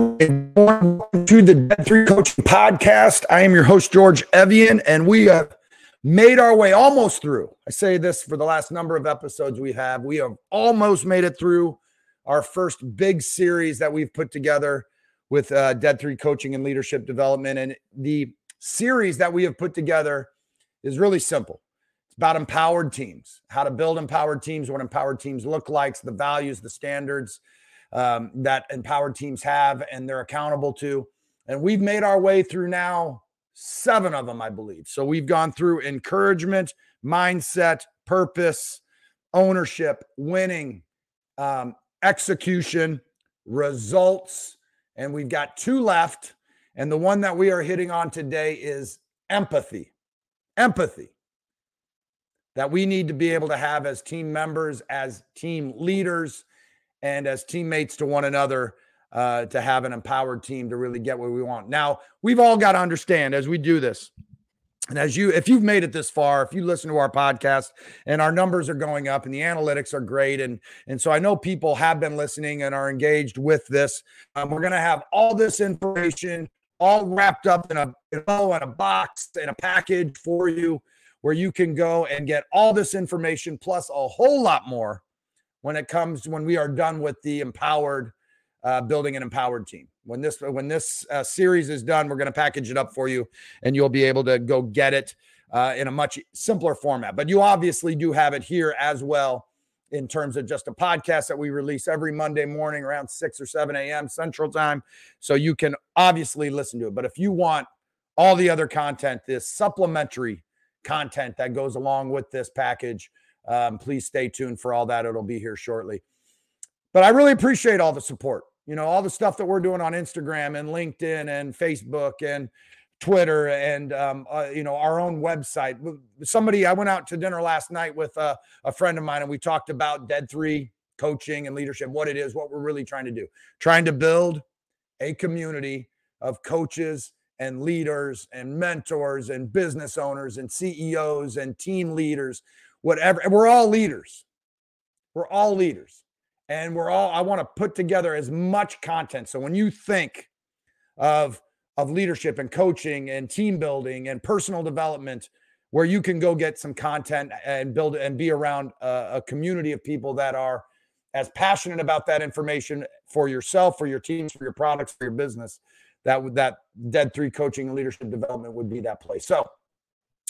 Welcome to the Dead Three Coaching Podcast. I am your host, George Evian, and we have made our way almost through. I say this for the last number of episodes we have. We have almost made it through our first big series that we've put together with uh, Dead Three Coaching and Leadership Development. And the series that we have put together is really simple. It's about empowered teams, how to build empowered teams, what empowered teams look like, the values, the standards um, that empowered teams have and they're accountable to. And we've made our way through now seven of them, I believe. So we've gone through encouragement, mindset, purpose, ownership, winning, um, execution, results, and we've got two left. And the one that we are hitting on today is empathy. Empathy that we need to be able to have as team members, as team leaders, and as teammates to one another uh, to have an empowered team to really get what we want. Now, we've all got to understand as we do this, and as you, if you've made it this far, if you listen to our podcast and our numbers are going up and the analytics are great, and and so I know people have been listening and are engaged with this. Um, we're going to have all this information all wrapped up in a in a box in a package for you, where you can go and get all this information plus a whole lot more when it comes when we are done with the empowered uh, building an empowered team. When this when this uh, series is done, we're going to package it up for you, and you'll be able to go get it uh, in a much simpler format. But you obviously do have it here as well in terms of just a podcast that we release every Monday morning around six or seven a.m. Central Time, so you can obviously listen to it. But if you want all the other content, this supplementary content that goes along with this package um, please stay tuned for all that. It'll be here shortly. But I really appreciate all the support. You know, all the stuff that we're doing on Instagram and LinkedIn and Facebook and Twitter and um, uh, you know our own website. Somebody I went out to dinner last night with a, a friend of mine, and we talked about Dead Three coaching and leadership, what it is, what we're really trying to do, trying to build a community of coaches and leaders and mentors and business owners and CEOs and team leaders whatever. And We're all leaders. We're all leaders. And we're all, I want to put together as much content. So when you think of, of leadership and coaching and team building and personal development, where you can go get some content and build and be around a, a community of people that are as passionate about that information for yourself, for your teams, for your products, for your business, that would that dead three coaching and leadership development would be that place. So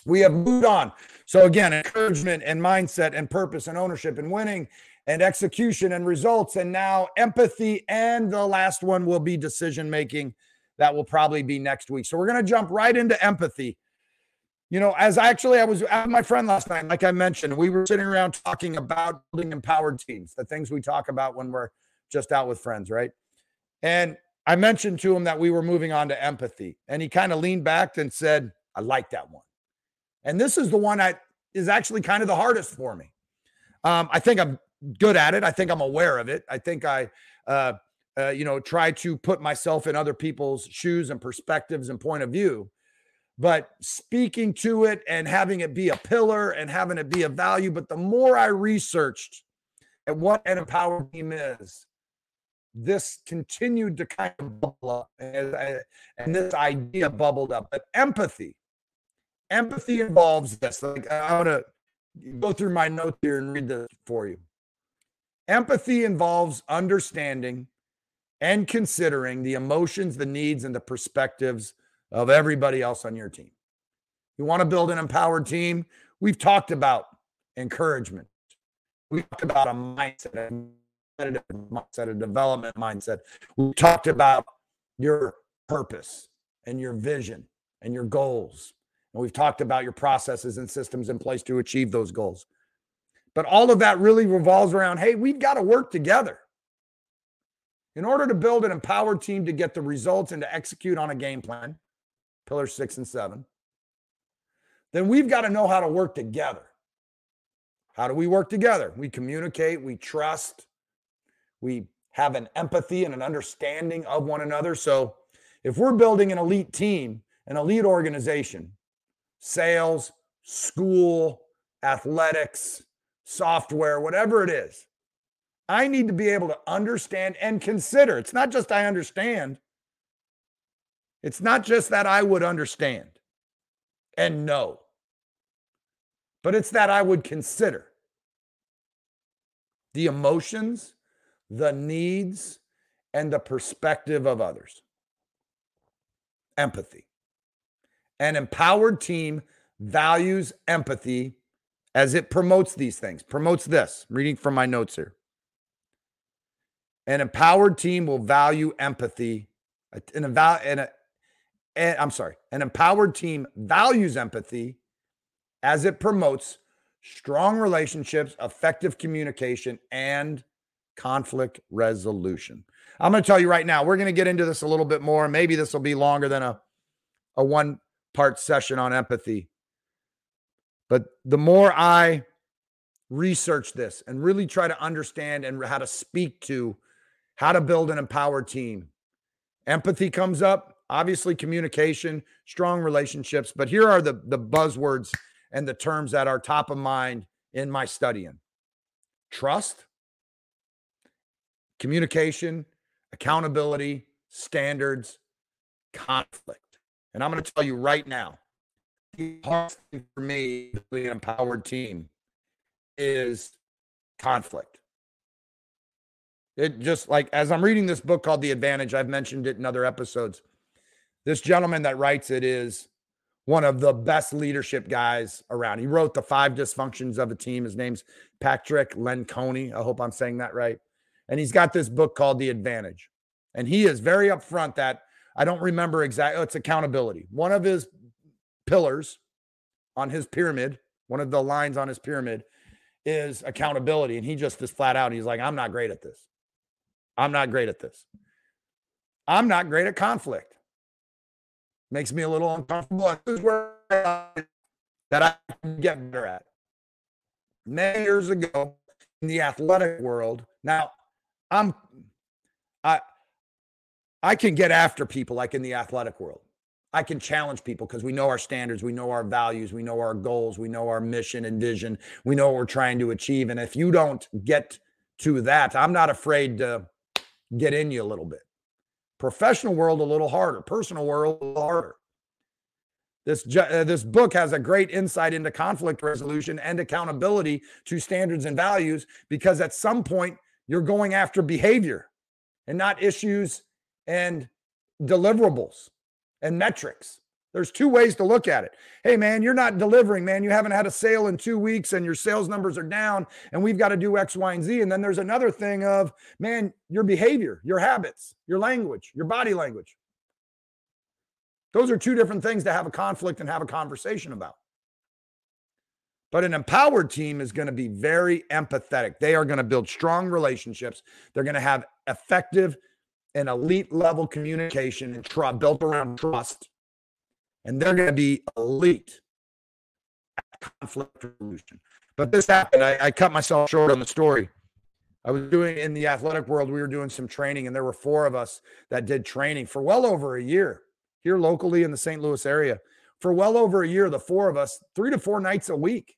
we have moved on. So again, encouragement and mindset and purpose and ownership and winning and execution and results and now empathy and the last one will be decision making. That will probably be next week. So we're going to jump right into empathy. You know, as actually I was at my friend last night, like I mentioned, we were sitting around talking about building empowered teams, the things we talk about when we're just out with friends, right? And I mentioned to him that we were moving on to empathy. And he kind of leaned back and said, I like that one. And this is the one that is actually kind of the hardest for me. Um, I think I'm good at it. I think I'm aware of it. I think I, uh, uh, you know, try to put myself in other people's shoes and perspectives and point of view. But speaking to it and having it be a pillar and having it be a value. But the more I researched at what an empowered team is, this continued to kind of bubble up and, and this idea bubbled up. But empathy empathy involves this. Like I want to go through my notes here and read this for you. Empathy involves understanding and considering the emotions, the needs, and the perspectives of everybody else on your team. You want to build an empowered team? We've talked about encouragement. We talked about a mindset, a mindset, a development mindset. We talked about your purpose and your vision and your goals. And we've talked about your processes and systems in place to achieve those goals. But all of that really revolves around hey, we've got to work together. In order to build an empowered team to get the results and to execute on a game plan, pillar six and seven, then we've got to know how to work together. How do we work together? We communicate, we trust, we have an empathy and an understanding of one another. So if we're building an elite team, an elite organization, sales, school, athletics, software, whatever it is. I need to be able to understand and consider. It's not just I understand, it's not just that I would understand and know, but it's that I would consider the emotions, the needs, and the perspective of others. Empathy. An empowered team values empathy as it promotes these things, promotes this. I'm reading from my notes here. An empowered team will value empathy. An, eval- I'm sorry, an empowered team values empathy as it promotes strong relationships, effective communication, and conflict resolution. I'm going to tell you right now, we're going to get into this a little bit more. Maybe this will be longer than a, a one part session on empathy. But the more I research this and really try to understand and how to speak to how to build an empowered team, empathy comes up, obviously communication, strong relationships. But here are the, the buzzwords and the terms that are top of mind in my studying trust, communication, accountability, standards, conflict. And I'm going to tell you right now, the hardest thing for me, the empowered team, is conflict. It just like as I'm reading this book called The Advantage, I've mentioned it in other episodes. This gentleman that writes it is one of the best leadership guys around. He wrote The Five Dysfunctions of a Team. His name's Patrick Lencioni. I hope I'm saying that right. And he's got this book called The Advantage. And he is very upfront that I don't remember exactly. Oh, it's accountability. One of his pillars on his pyramid, one of the lines on his pyramid is accountability. And he just is flat out. He's like, I'm not great at this. I'm not great at this. I'm not great at conflict. Makes me a little uncomfortable. This is where that I can get better at. Many years ago in the athletic world, now I'm I I can get after people like in the athletic world. I can challenge people because we know our standards, we know our values, we know our goals, we know our mission and vision, we know what we're trying to achieve. And if you don't get to that, I'm not afraid to get in you a little bit. Professional world a little harder, personal world harder. This uh, this book has a great insight into conflict resolution and accountability to standards and values because at some point you're going after behavior and not issues and deliverables and metrics. There's two ways to look at it. Hey, man, you're not delivering, man. You haven't had a sale in two weeks and your sales numbers are down, and we've got to do X, Y, and Z. And then there's another thing of, man, your behavior, your habits, your language, your body language. Those are two different things to have a conflict and have a conversation about. But an empowered team is going to be very empathetic. They are going to build strong relationships. They're going to have effective and elite level communication and trust built around trust and they're going to be elite at conflict resolution. But this happened. I, I cut myself short on the story. I was doing in the athletic world, we were doing some training, and there were four of us that did training for well over a year here locally in the St. Louis area. For well over a year, the four of us, three to four nights a week,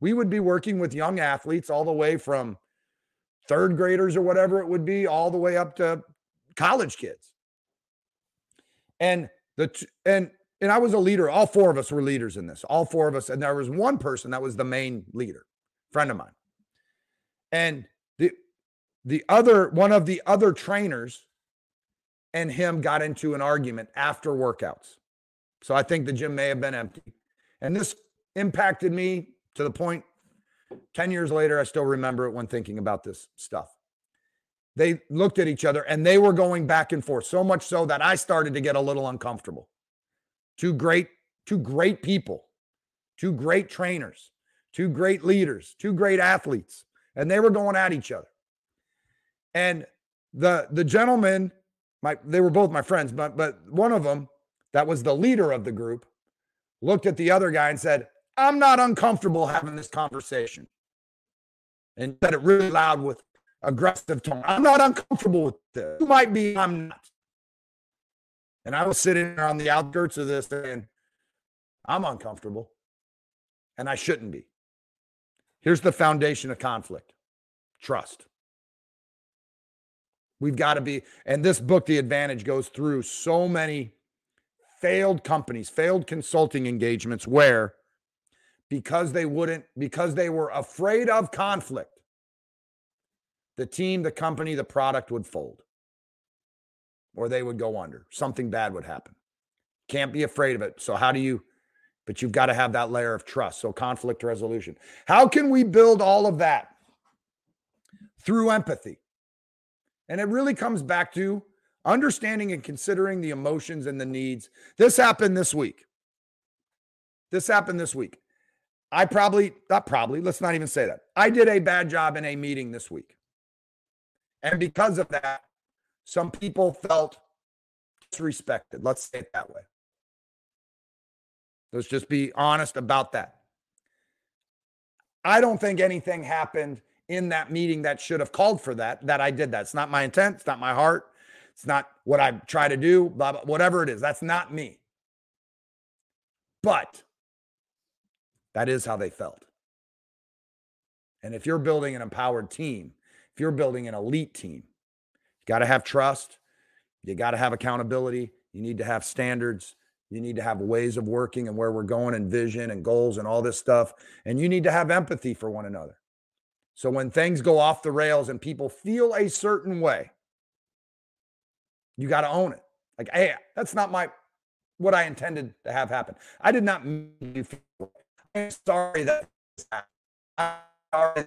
we would be working with young athletes all the way from third graders or whatever it would be, all the way up to college kids. And the and and I was a leader. All four of us were leaders in this. All four of us, and there was one person that was the main leader, friend of mine. And the the other one of the other trainers and him got into an argument after workouts. So I think the gym may have been empty. And this impacted me to the point 10 years later, I still remember it when thinking about this stuff. They looked at each other and they were going back and forth, so much so that I started to get a little uncomfortable. Two great, two great people, two great trainers, two great leaders, two great athletes, and they were going at each other. And the the gentleman, my they were both my friends, but but one of them that was the leader of the group looked at the other guy and said, "I'm not uncomfortable having this conversation." And said it really loud with aggressive tone. I'm not uncomfortable with this. You might be, I'm not. And I was sitting on the outskirts of this and I'm uncomfortable and I shouldn't be. Here's the foundation of conflict trust. We've got to be, and this book, The Advantage, goes through so many failed companies, failed consulting engagements where because they wouldn't, because they were afraid of conflict, the team, the company, the product would fold or they would go under. Something bad would happen. Can't be afraid of it. So, how do you, but you've got to have that layer of trust. So, conflict resolution. How can we build all of that? Through empathy. And it really comes back to understanding and considering the emotions and the needs. This happened this week. This happened this week. I probably, not probably, let's not even say that. I did a bad job in a meeting this week. And because of that, some people felt disrespected. Let's say it that way. Let's just be honest about that. I don't think anything happened in that meeting that should have called for that, that I did that. It's not my intent. It's not my heart. It's not what I try to do, blah, blah, whatever it is. That's not me. But that is how they felt. And if you're building an empowered team, if you're building an elite team, you got to have trust. You got to have accountability. You need to have standards. You need to have ways of working and where we're going and vision and goals and all this stuff. And you need to have empathy for one another. So when things go off the rails and people feel a certain way, you got to own it. Like, hey, that's not my what I intended to have happen. I did not mean you feel. I'm sorry that I'm sorry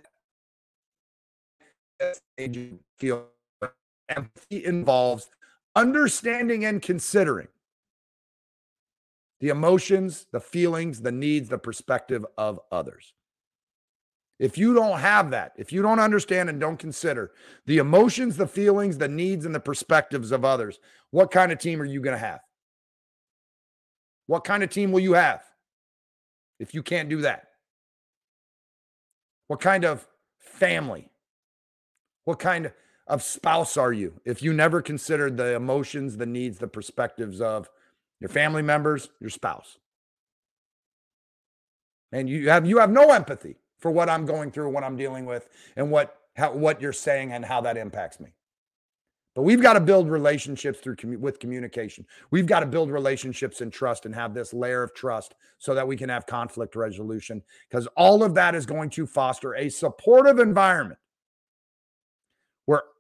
made you feel. Empathy involves understanding and considering the emotions, the feelings, the needs, the perspective of others. If you don't have that, if you don't understand and don't consider the emotions, the feelings, the needs, and the perspectives of others, what kind of team are you going to have? What kind of team will you have if you can't do that? What kind of family? What kind of spouse are you if you never considered the emotions, the needs, the perspectives of your family members, your spouse? And you have you have no empathy for what I'm going through, what I'm dealing with, and what how, what you're saying and how that impacts me. But we've got to build relationships through with communication. We've got to build relationships and trust and have this layer of trust so that we can have conflict resolution because all of that is going to foster a supportive environment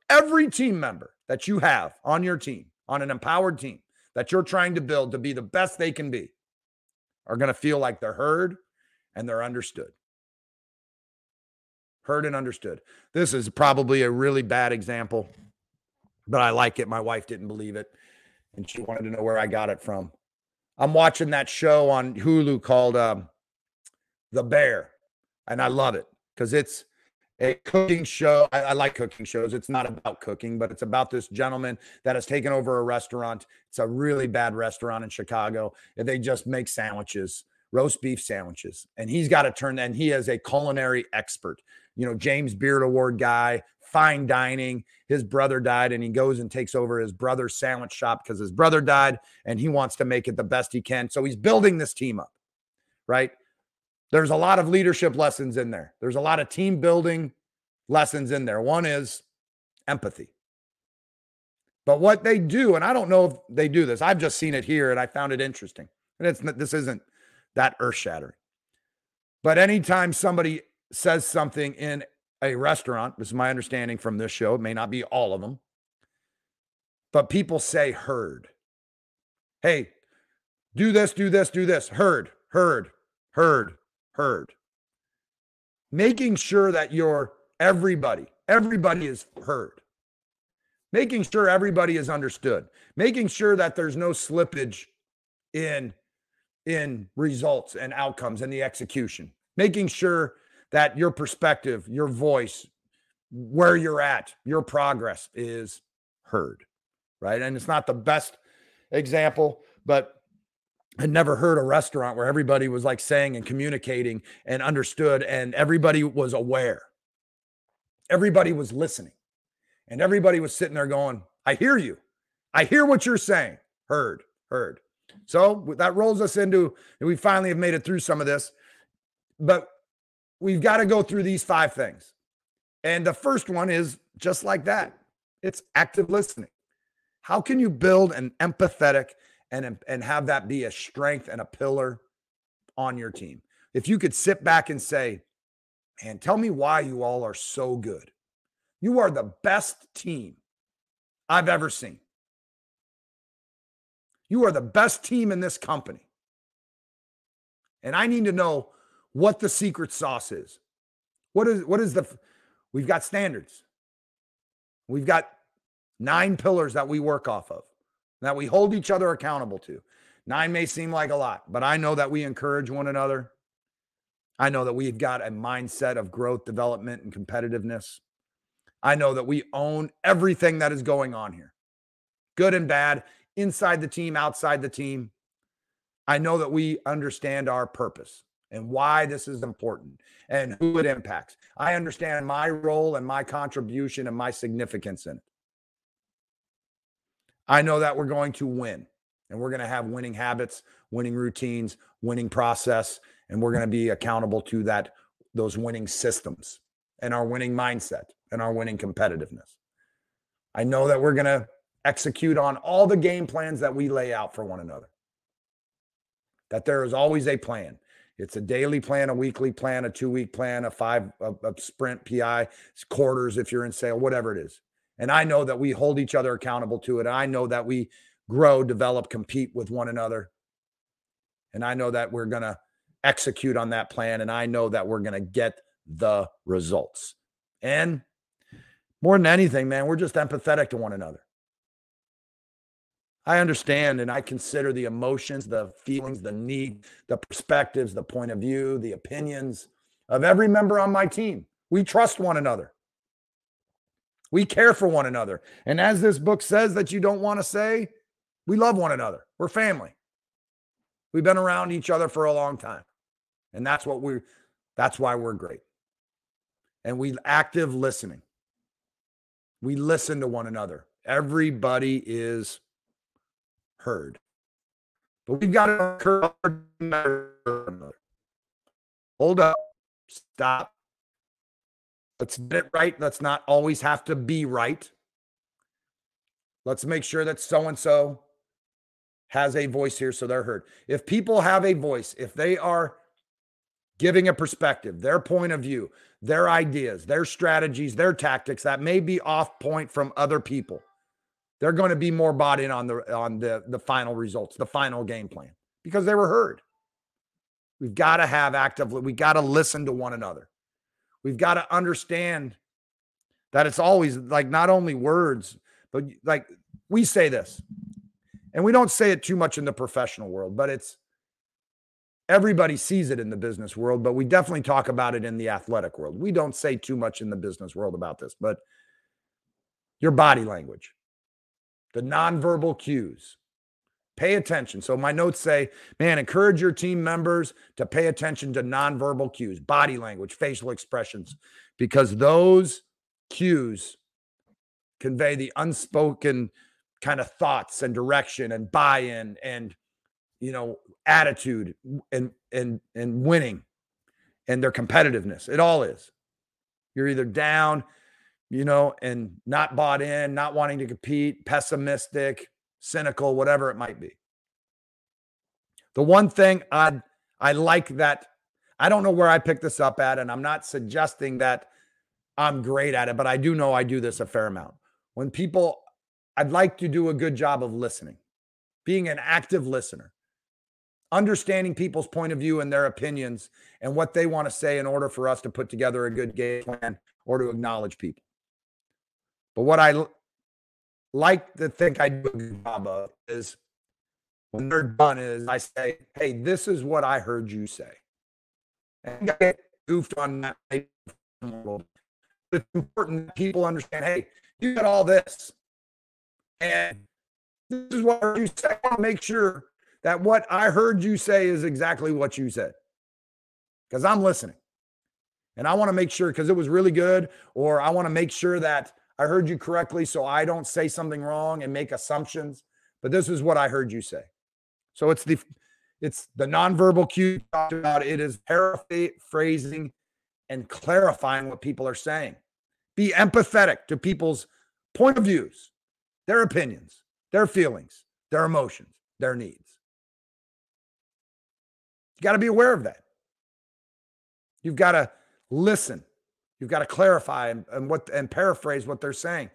every team member that you have on your team, on an empowered team that you're trying to build to be the best they can be, are going to feel like they're heard and they're understood heard and understood. This is probably a really bad example, but I like it. My wife didn't believe it, and she wanted to know where I got it from. I'm watching that show on Hulu called um, The Bear, and I love it because it's a cooking show. I, I, like cooking shows. It's not about cooking, but it's about this gentleman that has taken over a restaurant. It's a really bad restaurant in Chicago. They just make sandwiches, roast beef sandwiches, and he's got to turn. And he is a culinary expert you know, James Beard Award guy, fine dining. His brother died, and he goes and takes over his brother's sandwich shop because his brother died, and he wants to make it the best he can. So he's building this team up, right? There's a lot of leadership lessons in there. There's a lot of team building lessons in there. One is empathy. But what they do, and I don't know if they do this, I've just seen it here and I found it interesting. And it's this isn't that earth shattering. But anytime somebody says something in a restaurant, this is my understanding from this show, it may not be all of them, but people say heard. Hey, do this, do this, do this. Heard, heard, heard, heard. Making sure that your everybody, everybody is heard. Making sure everybody is understood. Making sure that there's no slippage in in results and outcomes and the execution. Making sure that your perspective, your voice, where you're at, your progress is heard, right? And it's not the best example, but I never heard a restaurant where everybody was like saying and communicating and understood, and everybody was aware. Everybody was listening, and everybody was sitting there going, I hear you. I hear what you're saying. Heard, heard. So that rolls us into, and we finally have made it through some of this. But we've got to go through these five things. And the first one is just like that It's active listening. How can you build an empathetic and, and have that be a strength and a pillar on your team? If you could sit back and say, man, tell me why you all are so good. You are the best team I've ever seen. You are the best team in this company. And I need to know what the secret sauce is. What is what is the we've got standards. We've got nine pillars that we work off of, that we hold each other accountable to. Nine may seem like a lot, but I know that we encourage one another. I know that we've got a mindset of growth, development, and competitiveness. I know that we own everything that is going on here, good and bad, inside the team, outside the team. I know that we understand our purpose and why this is important and who it impacts. I understand my role and my contribution and my significance in it. I know that we're going to win and we're going to have winning habits, winning routines, winning process, and we're going to be accountable to that those winning systems and our winning mindset and our winning competitiveness. I know that we're going to execute on all the game plans that we lay out for one another. That there is always a plan. It's a daily plan, a weekly plan, a two week plan, a five, a, a sprint PI, quarters if you're in sale, whatever it is. And I know that we hold each other accountable to it. And I know that we grow, develop, compete with one another. And I know that we're going to execute on that plan. And I know that we're going to get the results. And more than anything, man, we're just empathetic to one another. I understand and I consider the emotions, the feelings, the need, the perspectives, the point of view, the opinions of every member on my team. We trust one another. We care for one another. And as this book says that you don't want to say, we love one another. We're family. We've been around each other for a long time. And that's what we that's why we're great. And we active listening. We listen to one another. Everybody is heard. But we've got to hold up, stop, Let's get it right. Let's not always have to be right. Let's make sure that so and so has a voice here so they're heard. If people have a voice, if they are giving a perspective, their point of view, their ideas, their strategies, their tactics that may be off point from other people, they're going to be more bought in on the on the the final results, the final game plan because they were heard. We've got to have active we got to listen to one another. We've got to understand that it's always like not only words, but like we say this, and we don't say it too much in the professional world, but it's everybody sees it in the business world, but we definitely talk about it in the athletic world. We don't say too much in the business world about this, but your body language, the nonverbal cues, Pay attention. So my notes say, man, encourage your team members to pay attention to nonverbal cues, body language, facial expressions, because those cues convey the unspoken kind of thoughts and direction and buy-in and you know attitude and and and winning and their competitiveness. It all is. You're either down, you know, and not bought in, not wanting to compete, pessimistic, cynical, whatever it might be. The one thing I I like that I don't know where I picked this up at, and I'm not suggesting that I'm great at it, but I do know I do this a fair amount. When people, I'd like to do a good job of listening, being an active listener, understanding people's point of view and their opinions and what they want to say in order for us to put together a good game plan or to acknowledge people. But what I like to think I do a good job of is when they're done is I say, hey, this is what I heard you say. And I get goofed on that. It's important that people understand, hey, you got all this. And this is what you say. I want to make sure that what I heard you say is exactly what you said. Because I'm listening. And I want to make sure because it was really good, or I want to make sure that I heard you correctly, so I don't say something wrong and make assumptions. But this is what I heard you say. So it's the it's the nonverbal cue talked about. It is paraphrasing and clarifying what people are saying. Be empathetic to people's point of views, their opinions, their feelings, their emotions, their needs. You got to be aware of that. You've got to listen. You've got to clarify and, and what and paraphrase what they're saying.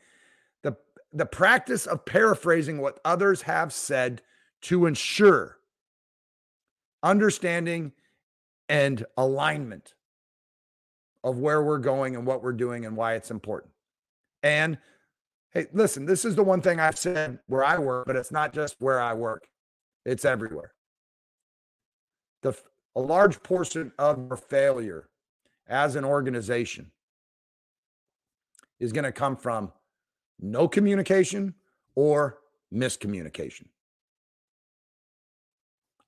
The the practice of paraphrasing what others have said to ensure understanding and alignment of where we're going and what we're doing and why it's important. And hey, listen, this is the one thing I've said where I work, but it's not just where I work, it's everywhere. The, a large portion of our failure as an organization is going to come from no communication or miscommunication.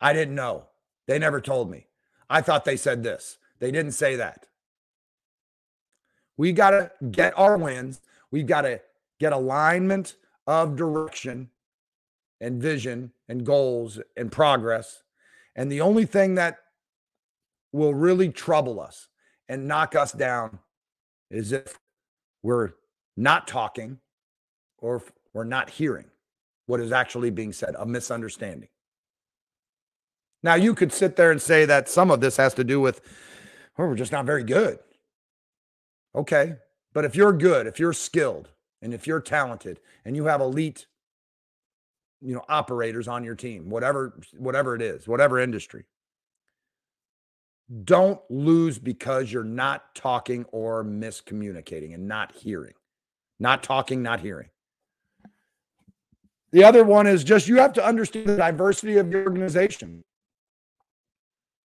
I didn't know. They never told me. I thought they said this. They didn't say that. We got to get our wins. We've got to get alignment of direction and vision and goals and progress. And the only thing that will really trouble us and knock us down is if we're not talking or we're not hearing what is actually being said, a misunderstanding. Now, you could sit there and say that some of this has to do with, well, we're just not very good. Okay. But if you're good, if you're skilled, and if you're talented and you have elite, you know, operators on your team, whatever, whatever it is, whatever industry, don't lose because you're not talking or miscommunicating and not hearing. Not talking, not hearing. The other one is just you have to understand the diversity of your organization.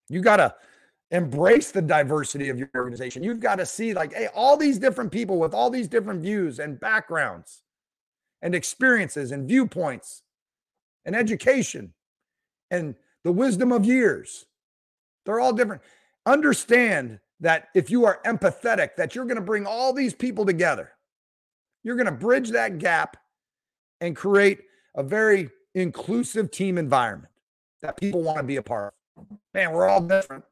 You got to embrace the diversity of your organization. You've got to see, like, hey, all these different people with all these different views and backgrounds and experiences and viewpoints and education and the wisdom of years. They're all different. Understand that if you are empathetic, that you're going to bring all these people together. You're going to bridge that gap and create a very inclusive team environment that people want to be a part of. Man, we're all different.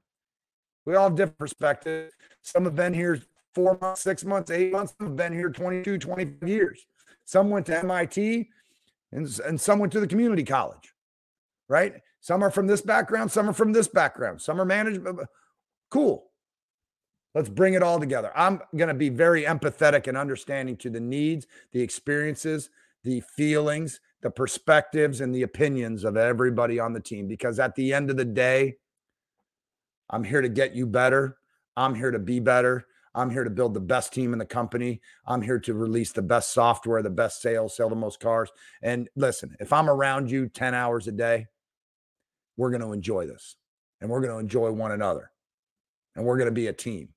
We all have different perspectives. Some have been here four months, six months, eight months. Some have been here 22, 25 years. Some went to MIT and, and some went to the community college, right? Some are from this background, some are from this background, some are management. Cool. Let's bring it all together. I'm going to be very empathetic and understanding to the needs, the experiences, the feelings, the perspectives, and the opinions of everybody on the team. Because at the end of the day, I'm here to get you better. I'm here to be better. I'm here to build the best team in the company. I'm here to release the best software, the best sales, sell the most cars. And listen, if I'm around you 10 hours a day, we're going to enjoy this and we're going to enjoy one another and we're going to be a team.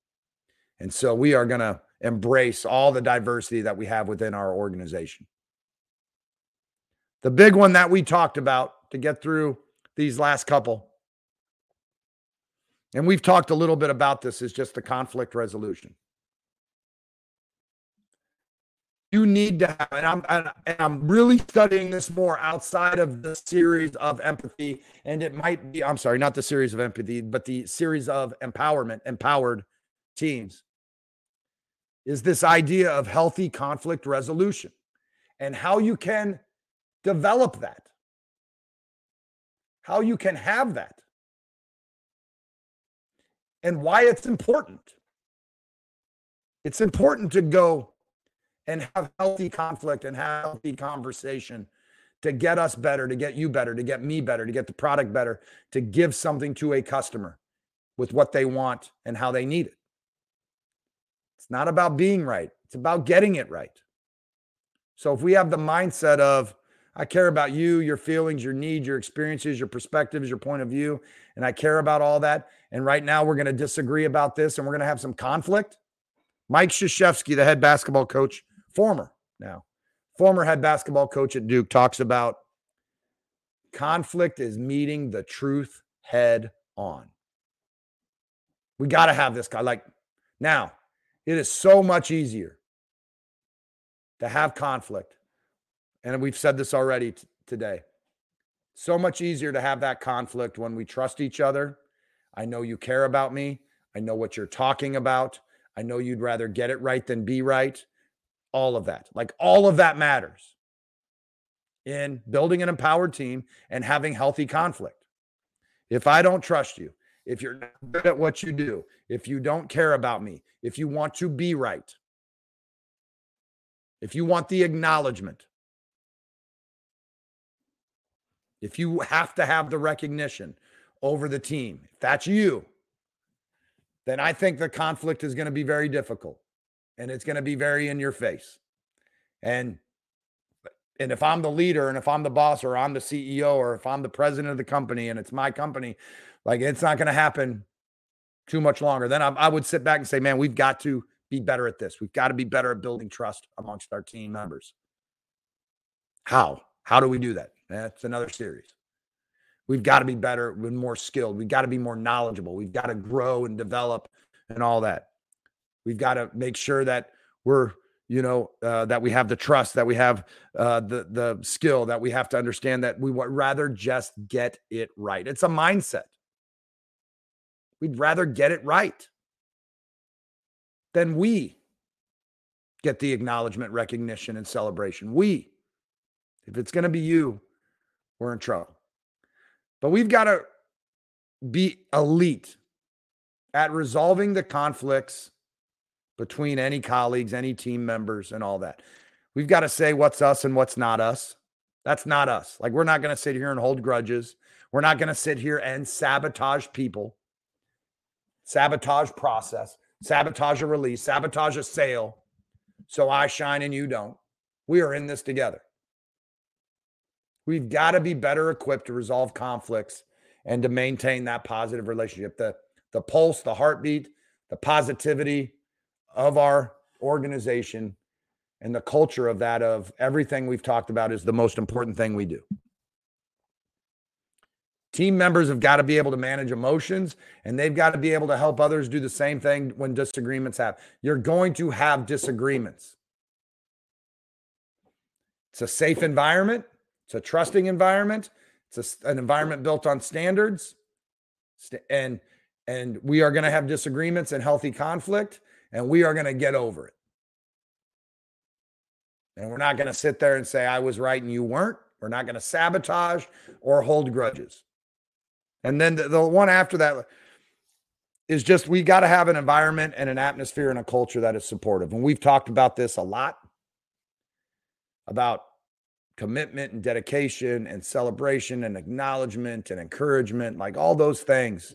And so we are going to embrace all the diversity that we have within our organization. The big one that we talked about to get through these last couple and we've talked a little bit about this, is just the conflict resolution. You need to have, and I'm, and I'm really studying this more outside of the series of empathy. And it might be, I'm sorry, not the series of empathy, but the series of empowerment, empowered teams, is this idea of healthy conflict resolution and how you can develop that, how you can have that and why it's important. It's important to go and have healthy conflict and have healthy conversation to get us better, to get you better, to get me better, to get the product better, to give something to a customer with what they want and how they need it. It's not about being right, it's about getting it right. So if we have the mindset of, I care about you, your feelings, your needs, your experiences, your perspectives, your point of view, and I care about all that. And right now we're going to disagree about this and we're going to have some conflict. Mike Krzyzewski, the head basketball coach, former now, former head basketball coach at Duke, talks about conflict is meeting the truth head on. We got to have this guy. Like now, it is so much easier to have conflict and we've said this already t- today. So much easier to have that conflict when we trust each other. I know you care about me. I know what you're talking about. I know you'd rather get it right than be right. All of that. Like all of that matters in building an empowered team and having healthy conflict. If I don't trust you, if you're not good at what you do, if you don't care about me, if you want to be right, if you want the acknowledgement, if you have to have the recognition over the team, if that's you, then I think the conflict is going to be very difficult and it's going to be very in your face. And and if I'm the leader and if I'm the boss or I'm the CEO or if I'm the president of the company and it's my company, like it's not going to happen too much longer. Then I, I would sit back and say, man, we've got to be better at this. We've got to be better at building trust amongst our team members. How? How do we do that? That's another series. We've got to be better and more skilled. We've got to be more knowledgeable. We've got to grow and develop and all that. We've got to make sure that we're, you know, uh, that we have the trust, that we have uh, the the skill, that we have to understand that we would rather just get it right. It's a mindset. We'd rather get it right than we get the acknowledgement, recognition, and celebration. We, if it's going to be you, we're in trouble. But we've got to be elite at resolving the conflicts between any colleagues, any team members, and all that. We've got to say what's us and what's not us. That's not us. Like, we're not going to sit here and hold grudges. We're not going to sit here and sabotage people, sabotage process, sabotage a release, sabotage a sale. So I shine and you don't. We are in this together. We've got to be better equipped to resolve conflicts and to maintain that positive relationship. The the pulse, the heartbeat, the positivity of our organization and the culture of that of everything we've talked about is the most important thing we do. Team members have got to be able to manage emotions and they've got to be able to help others do the same thing when disagreements happen. You're going to have disagreements. It's a safe environment. It's a trusting environment. It's a, an environment built on standards, and and we are going to have disagreements and healthy conflict, and we are going to get over it. And we're not going to sit there and say I was right and you weren't. We're not going to sabotage or hold grudges. And then the, the one after that is just we got to have an environment and an atmosphere and a culture that is supportive. And we've talked about this a lot about commitment and dedication and celebration and acknowledgement and encouragement, like all those things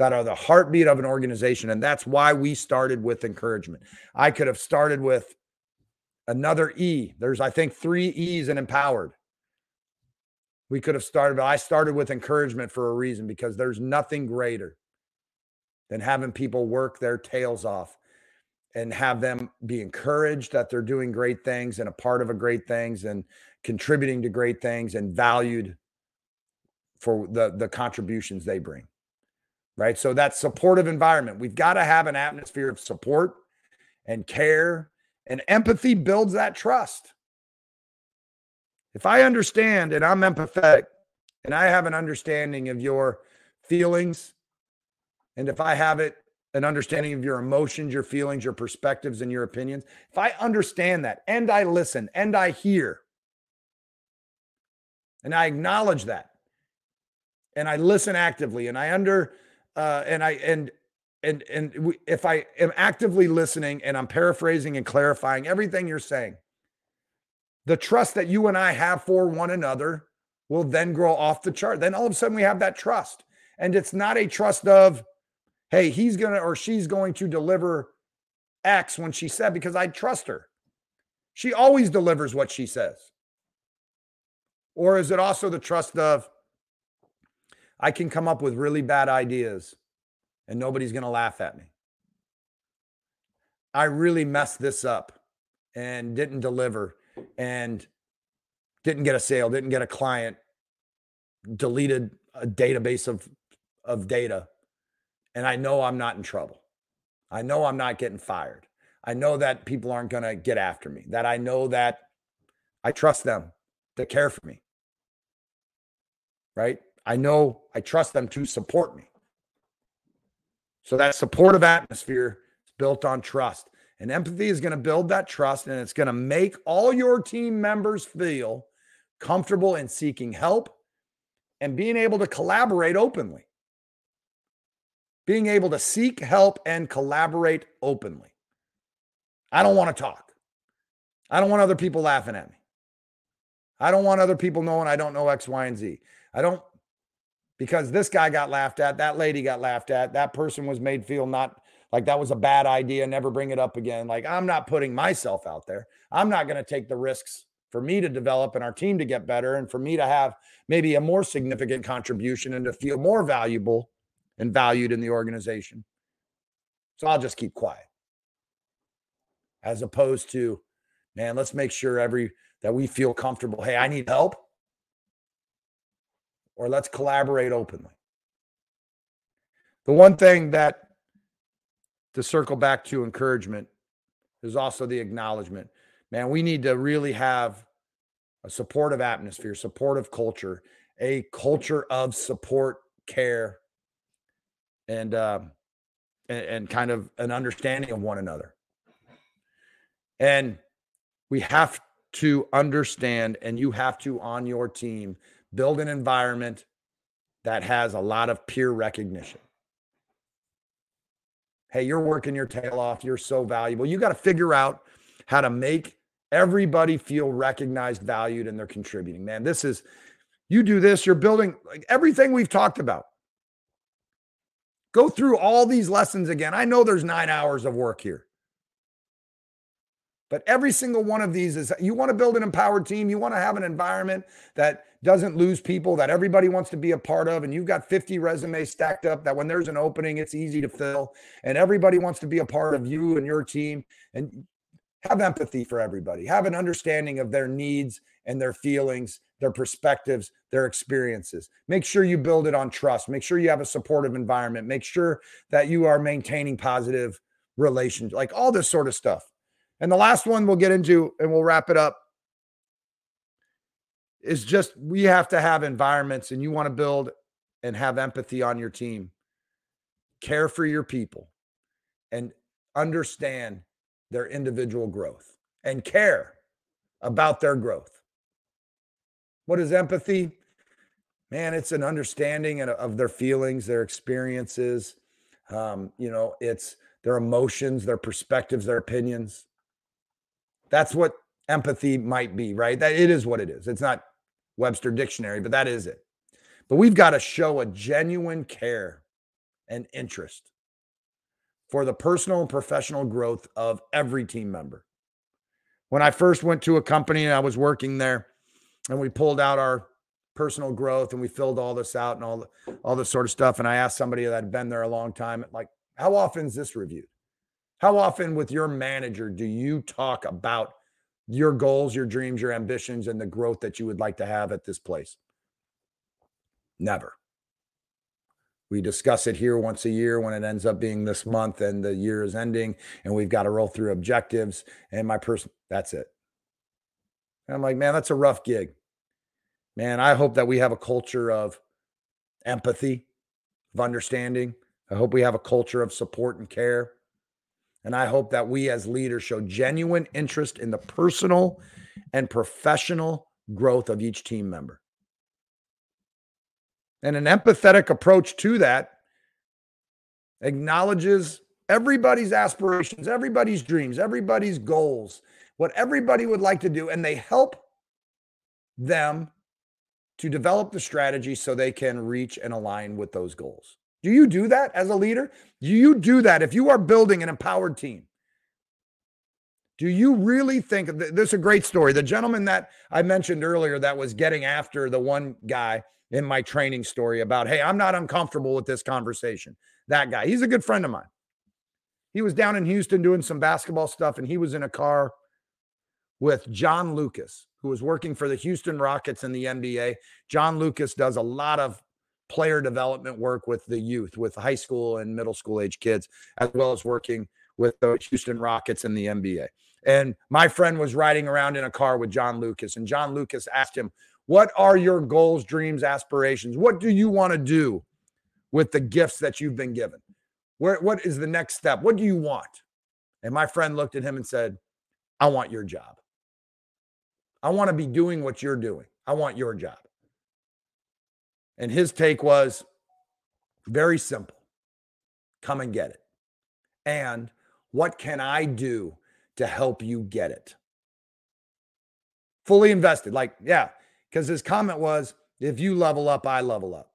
that are the heartbeat of an organization. And that's why we started with encouragement. I could have started with another E. There's, I think, three E's in empowered. We could have started, but I started with encouragement for a reason because there's nothing greater than having people work their tails off and have them be encouraged that they're doing great things and a part of a great things and contributing to great things and valued for the the contributions they bring right so that supportive environment we've got to have an atmosphere of support and care and empathy builds that trust if i understand and i'm empathetic and i have an understanding of your feelings and if i have it an understanding of your emotions your feelings your perspectives and your opinions if i understand that and i listen and i hear and I acknowledge that. And I listen actively and I under uh and I and and and we, if I am actively listening and I'm paraphrasing and clarifying everything you're saying, the trust that you and I have for one another will then grow off the chart. Then all of a sudden we have that trust. And it's not a trust of, hey, he's to or she's going to deliver X when she said, because I trust her. She always delivers what she says. Or is it also the trust of, I can come up with really bad ideas and nobody's going to laugh at me? I really messed this up and didn't deliver and didn't get a sale, didn't get a client, deleted a database of, of data. And I know I'm not in trouble. I know I'm not getting fired. I know that people aren't going to get after me, that I know that I trust them to care for me. Right? I know I trust them to support me. So that supportive atmosphere is built on trust. And empathy is going to build that trust and it's going to make all your team members feel comfortable in seeking help and being able to collaborate openly. Being able to seek help and collaborate openly. I don't want to talk. I don't want other people laughing at me. I don't want other people knowing I don't know X, Y, and Z. I don't, because this guy got laughed at, that lady got laughed at, that person was made feel not like that was a bad idea, never bring it up again. Like I'm not putting myself out there. I'm not going to take the risks for me to develop and our team to get better and for me to have maybe a more significant contribution and to feel more valuable and valued in the organization. So I'll just keep quiet. As opposed to, man, let's make sure every that we feel comfortable. Hey, I need help. Or let's collaborate openly. The one thing that to circle back to encouragement is also the acknowledgement. Man, we need to really have a supportive atmosphere, supportive culture, a culture of support, care, and uh, and, and kind of an understanding of one another. And we have to understand, and you have to on your team build an environment that has a lot of peer recognition. Hey, you're working your tail off. You're so valuable. You got to figure out how to make everybody feel recognized, valued, and they're contributing. Man, this is, you do this, you're building like everything we've talked about. Go through all these lessons again. I know there's nine hours of work here. But every single one of these is you want to build an empowered team. You want to have an environment that doesn't lose people, that everybody wants to be a part of. And you've got 50 resumes stacked up that when there's an opening, it's easy to fill. And everybody wants to be a part of you and your team. And have empathy for everybody, have an understanding of their needs and their feelings, their perspectives, their experiences. Make sure you build it on trust. Make sure you have a supportive environment. Make sure that you are maintaining positive relations, like all this sort of stuff. And the last one we'll get into and we'll wrap it up is just we have to have environments and you want to build and have empathy on your team. Care for your people and understand their individual growth and care about their growth. What is empathy? Man, it's an understanding of their feelings, their experiences. Um, you know, it's their emotions, their perspectives, their opinions. That's what empathy might be, right? That it is what it is. It's not Webster dictionary, but that is it. But we've got to show a genuine care and interest for the personal and professional growth of every team member. When I first went to a company and I was working there and we pulled out our personal growth and we filled all this out and all the, all this sort of stuff and I asked somebody that had been there a long time like how often is this reviewed? How often with your manager do you talk about your goals, your dreams, your ambitions, and the growth that you would like to have at this place? Never. We discuss it here once a year when it ends up being this month and the year is ending and we've got to roll through objectives and my person, that's it. And I'm like, man, that's a rough gig. Man, I hope that we have a culture of empathy, of understanding. I hope we have a culture of support and care. And I hope that we as leaders show genuine interest in the personal and professional growth of each team member. And an empathetic approach to that acknowledges everybody's aspirations, everybody's dreams, everybody's goals, what everybody would like to do. And they help them to develop the strategy so they can reach and align with those goals. Do you do that as a leader? Do you do that if you are building an empowered team? Do you really think this is a great story? The gentleman that I mentioned earlier that was getting after the one guy in my training story about, hey, I'm not uncomfortable with this conversation. That guy, he's a good friend of mine. He was down in Houston doing some basketball stuff, and he was in a car with John Lucas, who was working for the Houston Rockets in the NBA. John Lucas does a lot of player development work with the youth, with high school and middle school age kids, as well as working with the Houston Rockets and the NBA. And my friend was riding around in a car with John Lucas, and John Lucas asked him, What are your goals, dreams, aspirations? What do you want to do with the gifts that you've been given? Where, what is the next step? What do you want? And my friend looked at him and said, I want your job. I want to be doing what you're doing. I want your job. And his take was very simple come and get it. And what can I do to help you get it? Fully invested. Like, yeah, because his comment was if you level up, I level up.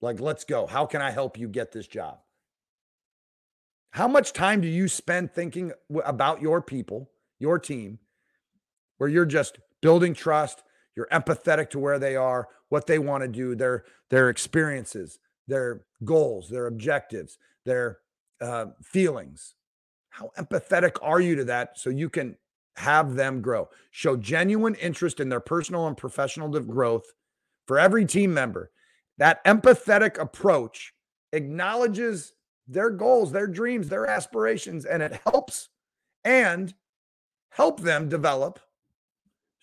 Like, let's go. How can I help you get this job? How much time do you spend thinking about your people, your team, where you're just building trust, you're empathetic to where they are, what they want to do, their their experiences, their goals, their objectives, their uh, feelings. How empathetic are you to that so you can have them grow? Show genuine interest in their personal and professional growth for every team member. That empathetic approach acknowledges their goals, their dreams, their aspirations, and it helps and help them develop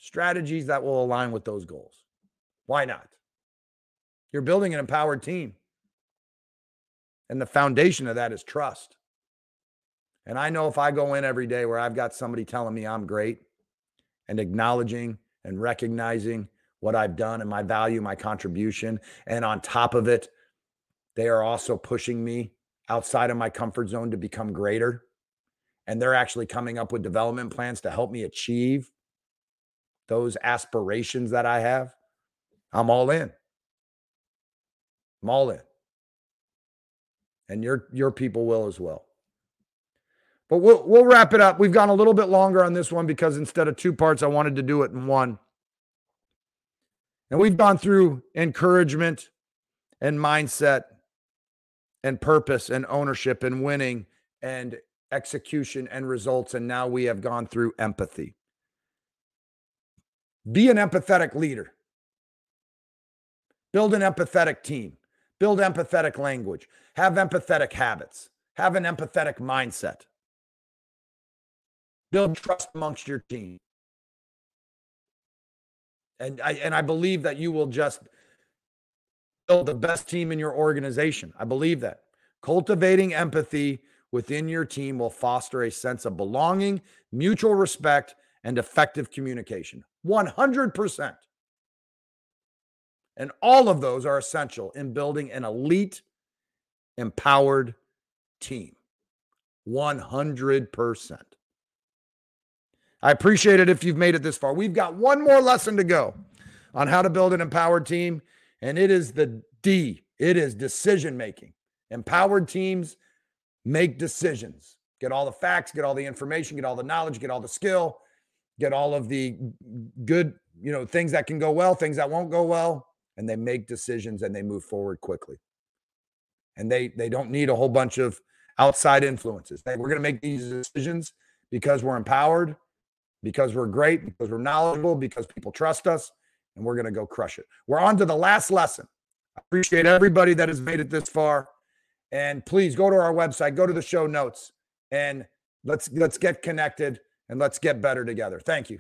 strategies that will align with those goals. Why not? You're building an empowered team. And the foundation of that is trust. And I know if I go in every day where I've got somebody telling me I'm great and acknowledging and recognizing what I've done and my value, my contribution, and on top of it, they are also pushing me outside of my comfort zone to become greater. And they're actually coming up with development plans to help me achieve those aspirations that I have. I'm all in. I'm all in and your your people will as well. But we'll we'll wrap it up. We've gone a little bit longer on this one because instead of two parts, I wanted to do it in one. And we've gone through encouragement and mindset and purpose and ownership and winning and execution and results. And now we have gone through empathy. Be an empathetic leader. Build an empathetic team. Build empathetic language. Have empathetic habits. Have an empathetic mindset. Build trust amongst your team. And I and I believe that you will just build the best team in your organization. I believe that. Cultivating empathy within your team will foster a sense of belonging, mutual respect, and effective communication. 100%. And all of those are essential in building an elite, empowered team. 100%. I appreciate it if you've made it this far. We've got one more lesson to go on how to build an empowered team, and it is the D. It is decision making. Empowered teams make decisions. Get all the facts, get all the information, get all the knowledge, get all the skill, get all of the good, you know, things that can go well, things that won't go well and they make decisions and they move forward quickly. And they they don't need a whole bunch of outside influences. We're going to make these decisions because we're empowered, because we're great, because we're knowledgeable, because people trust us, and we're going to go crush it. We're on to the last lesson. I appreciate everybody that has made it this far. And please go to our website, go to the show notes, and let's let's get connected and let's get better together. Thank you.